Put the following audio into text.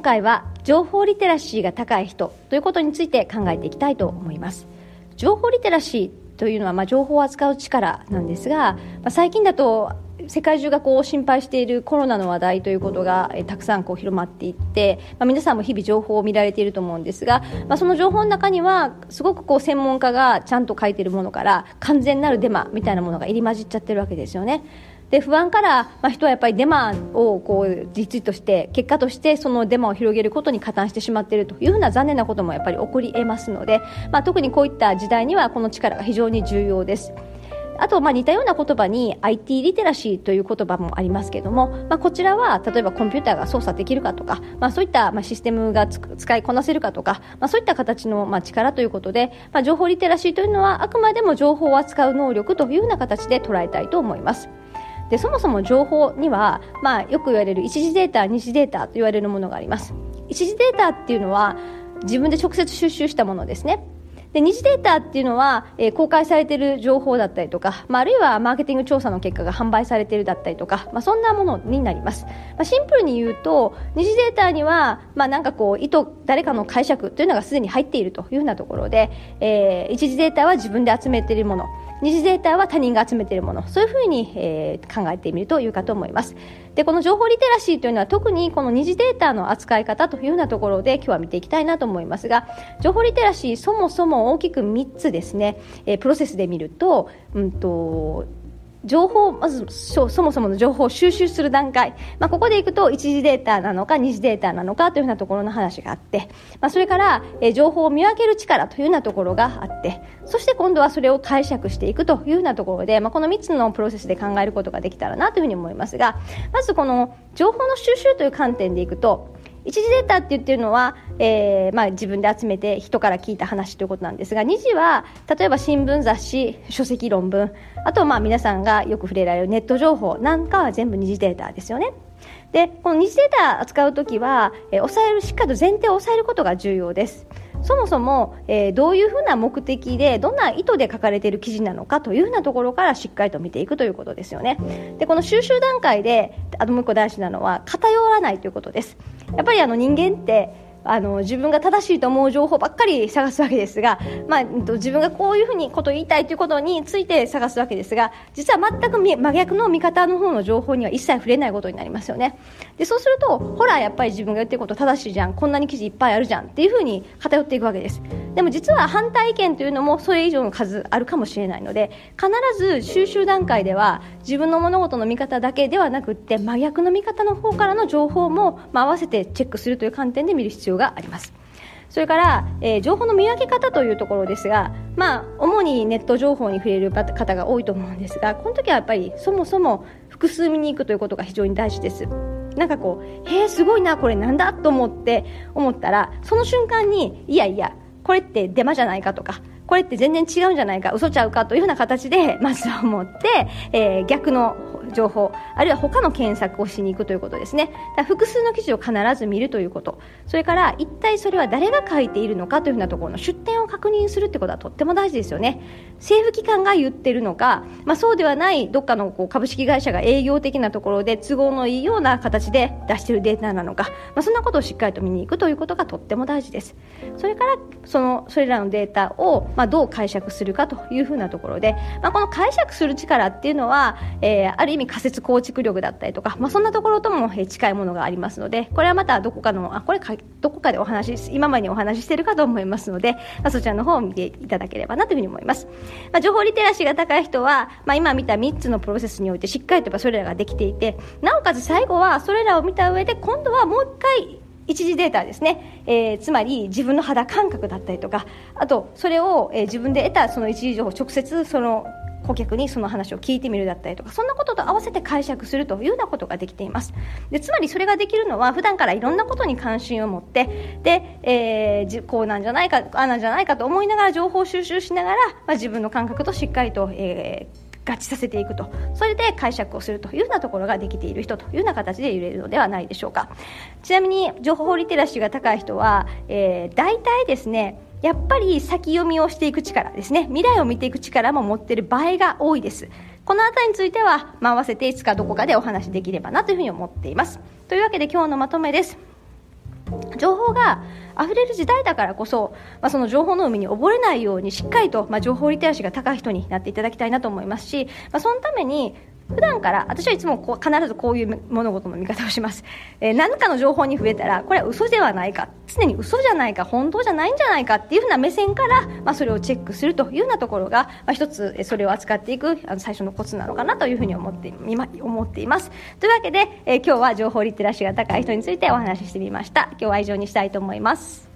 今回は情報リテラシーが高い人ということについて考えていきたいと思います情報リテラシーというのは、まあ、情報を扱う力なんですが、まあ、最近だと世界中がこう心配しているコロナの話題ということが、えたくさんこう広まっていって、まあ、皆さんも日々情報を見られていると思うんですが、まあ、その情報の中にはすごくこう専門家がちゃんと書いているものから完全なるデマみたいなものが入り混じっちゃってるわけですよね。で不安から、まあ、人はやっぱりデマをこう実として結果としてそのデマを広げることに加担してしまっているというふうな残念なこともやっぱり起こり得ますので、まあ、特にこういった時代にはこの力が非常に重要です。あと、まあ、似たような言葉に IT リテラシーという言葉もありますけれども、まあ、こちらは例えばコンピューターが操作できるかとか、まあ、そういったまあシステムが使いこなせるかとか、まあ、そういった形のまあ力ということで、まあ、情報リテラシーというのはあくまでも情報を扱う能力というような形で捉えたいと思います。でそもそも情報には、まあ、よく言われる一次データ二次データと言われるものがあります。一次データっていうのは自分で直接収集したものですね。で二次データっていうのは、えー、公開されている情報だったりとか、まあ、あるいはマーケティング調査の結果が販売されているだったりとか、まあ、そんなものになります、まあ、シンプルに言うと二次データには、まあ、なんかこう意図誰かの解釈というのがすでに入っているというようなところで、えー、一次データは自分で集めているもの。二次データは他人が集めているもの。そういうふうに、えー、考えてみるというかと思います。でこの情報リテラシーというのは特にこの二次データの扱い方というようなところで今日は見ていきたいなと思いますが情報リテラシーそもそも大きく3つですね、えー、プロセスで見ると,、うんと情報まずそもそもの情報を収集する段階、まあ、ここでいくと一次データなのか二次データなのかというようなところの話があって、まあ、それから、え情報を見分ける力というようなところがあって。そして今度はそれを解釈していくというようなところで、まあ、この3つのプロセスで考えることができたらなというふうに思いますが。まずこの情報の収集という観点でいくと一次データって言ってるのは、えーまあ、自分で集めて人から聞いた話ということなんですが二次は例えば新聞雑誌書籍論文あとまあ皆さんがよく触れられるネット情報なんかは全部二次データですよね。でこの二次データ扱う時は、えー、抑えるしっかりと前提を抑えることが重要です。そもそも、えー、どういうふうな目的でどんな意図で書かれている記事なのかというふうなところからしっかりと見ていくということですよね。でこの収集段階であともう一個大事なのは偏らないということです。やっぱりあの人間ってあの自分が正しいと思う情報ばっかり探すわけですが、まあ、自分がこういうふうにこと言いたいということについて探すわけですが実は全く真逆の見方の方の情報には一切触れないことになりますよね。でそうするとほらやっぱり自分が言ってること正しいじゃん。こんなに記事いっぱいあるじゃんっていうふうに偏っていくわけです。でも実は反対意見というのもそれ以上の数あるかもしれないので必ず収集段階では自分の物事の見方だけではなくって真逆の見方の方からの情報も、まあ、合わせてチェックするという観点で見る必要があります。それから、えー、情報の見分け方というところですが、まあ、主にネット情報に触れる方が多いと思うんですがこの時はやっぱりそもそも複数見に行くということが非常に大事です。なんかこうへえすごいなこれなんだと思って思ったらその瞬間にいやいやこれってデマじゃないかとかこれって全然違うんじゃないか嘘ちゃうかというふうな形でまずは思って、えー、逆の情報あるいは他の検索をしに行くということですね。複数の記事を必ず見るということ。それから一体それは誰が書いているのかというふうなところの出典を確認するってことはとっても大事ですよね。政府機関が言ってるのか、まあ、そうではないどっかのこう株式会社が営業的なところで都合のいいような形で出しているデータなのか、まあ、そんなことをしっかりと見に行くということがとっても大事です。それからそのそれらのデータを、まあ、どう解釈するかというふうなところで、まあ、この解釈する力っていうのは、えー、ある意味仮説構築力だったりとか、まあ、そんなところとも近いものがありますのでこれはまたどこかのあこれかどこかでお話今までにお話ししているかと思いますので、まあ、そちらの方を見ていただければなというふうに思います、まあ、情報リテラシーが高い人は、まあ、今見た3つのプロセスにおいてしっかりとそれらができていてなおかつ最後はそれらを見た上で今度はもう一回一次データですね、えー、つまり自分の肌感覚だったりとかあとそれを、えー、自分で得たその一次情報を直接その顧客にその話を聞いてみるだったりとかそんなことと合わせて解釈するというようなことができています。でつまりそれができるのは普段からいろんなことに関心を持ってで、えー、こうなんじゃないかああなんじゃないかと思いながら情報収集しながら、まあ、自分の感覚としっかりと、えー合致させていくと。それで解釈をするというようなところができている人というような形で揺れるのではないでしょうか。ちなみに情報リテラシーが高い人は、えー、大体ですねやっぱり先読みをしていく力ですね。未来を見ていく力も持っている場合が多いです。この辺りについては、まあ、合わせていつかどこかでお話しできればなというふうに思っています。というわけで今日のまとめです。情報が溢れる時代だからこそ、まあ、その情報の海に溺れないようにしっかりと、まあ、情報リテラシーが高い人になっていただきたいなと思いますし、まあ、そのために普段から私はいつもこう必ずこういう物事の見方をします、えー、何かの情報に触れたらこれは嘘ではないか。常に嘘じゃないか本当じゃないんじゃないかっていうふうな目線から、まあ、それをチェックするというようなところが、まあ、一つそれを扱っていくあの最初のコツなのかなというふうに思って思っています。というわけで、えー、今日は情報リテラシーが高い人についてお話ししてみました。今日は以上にしたいと思います。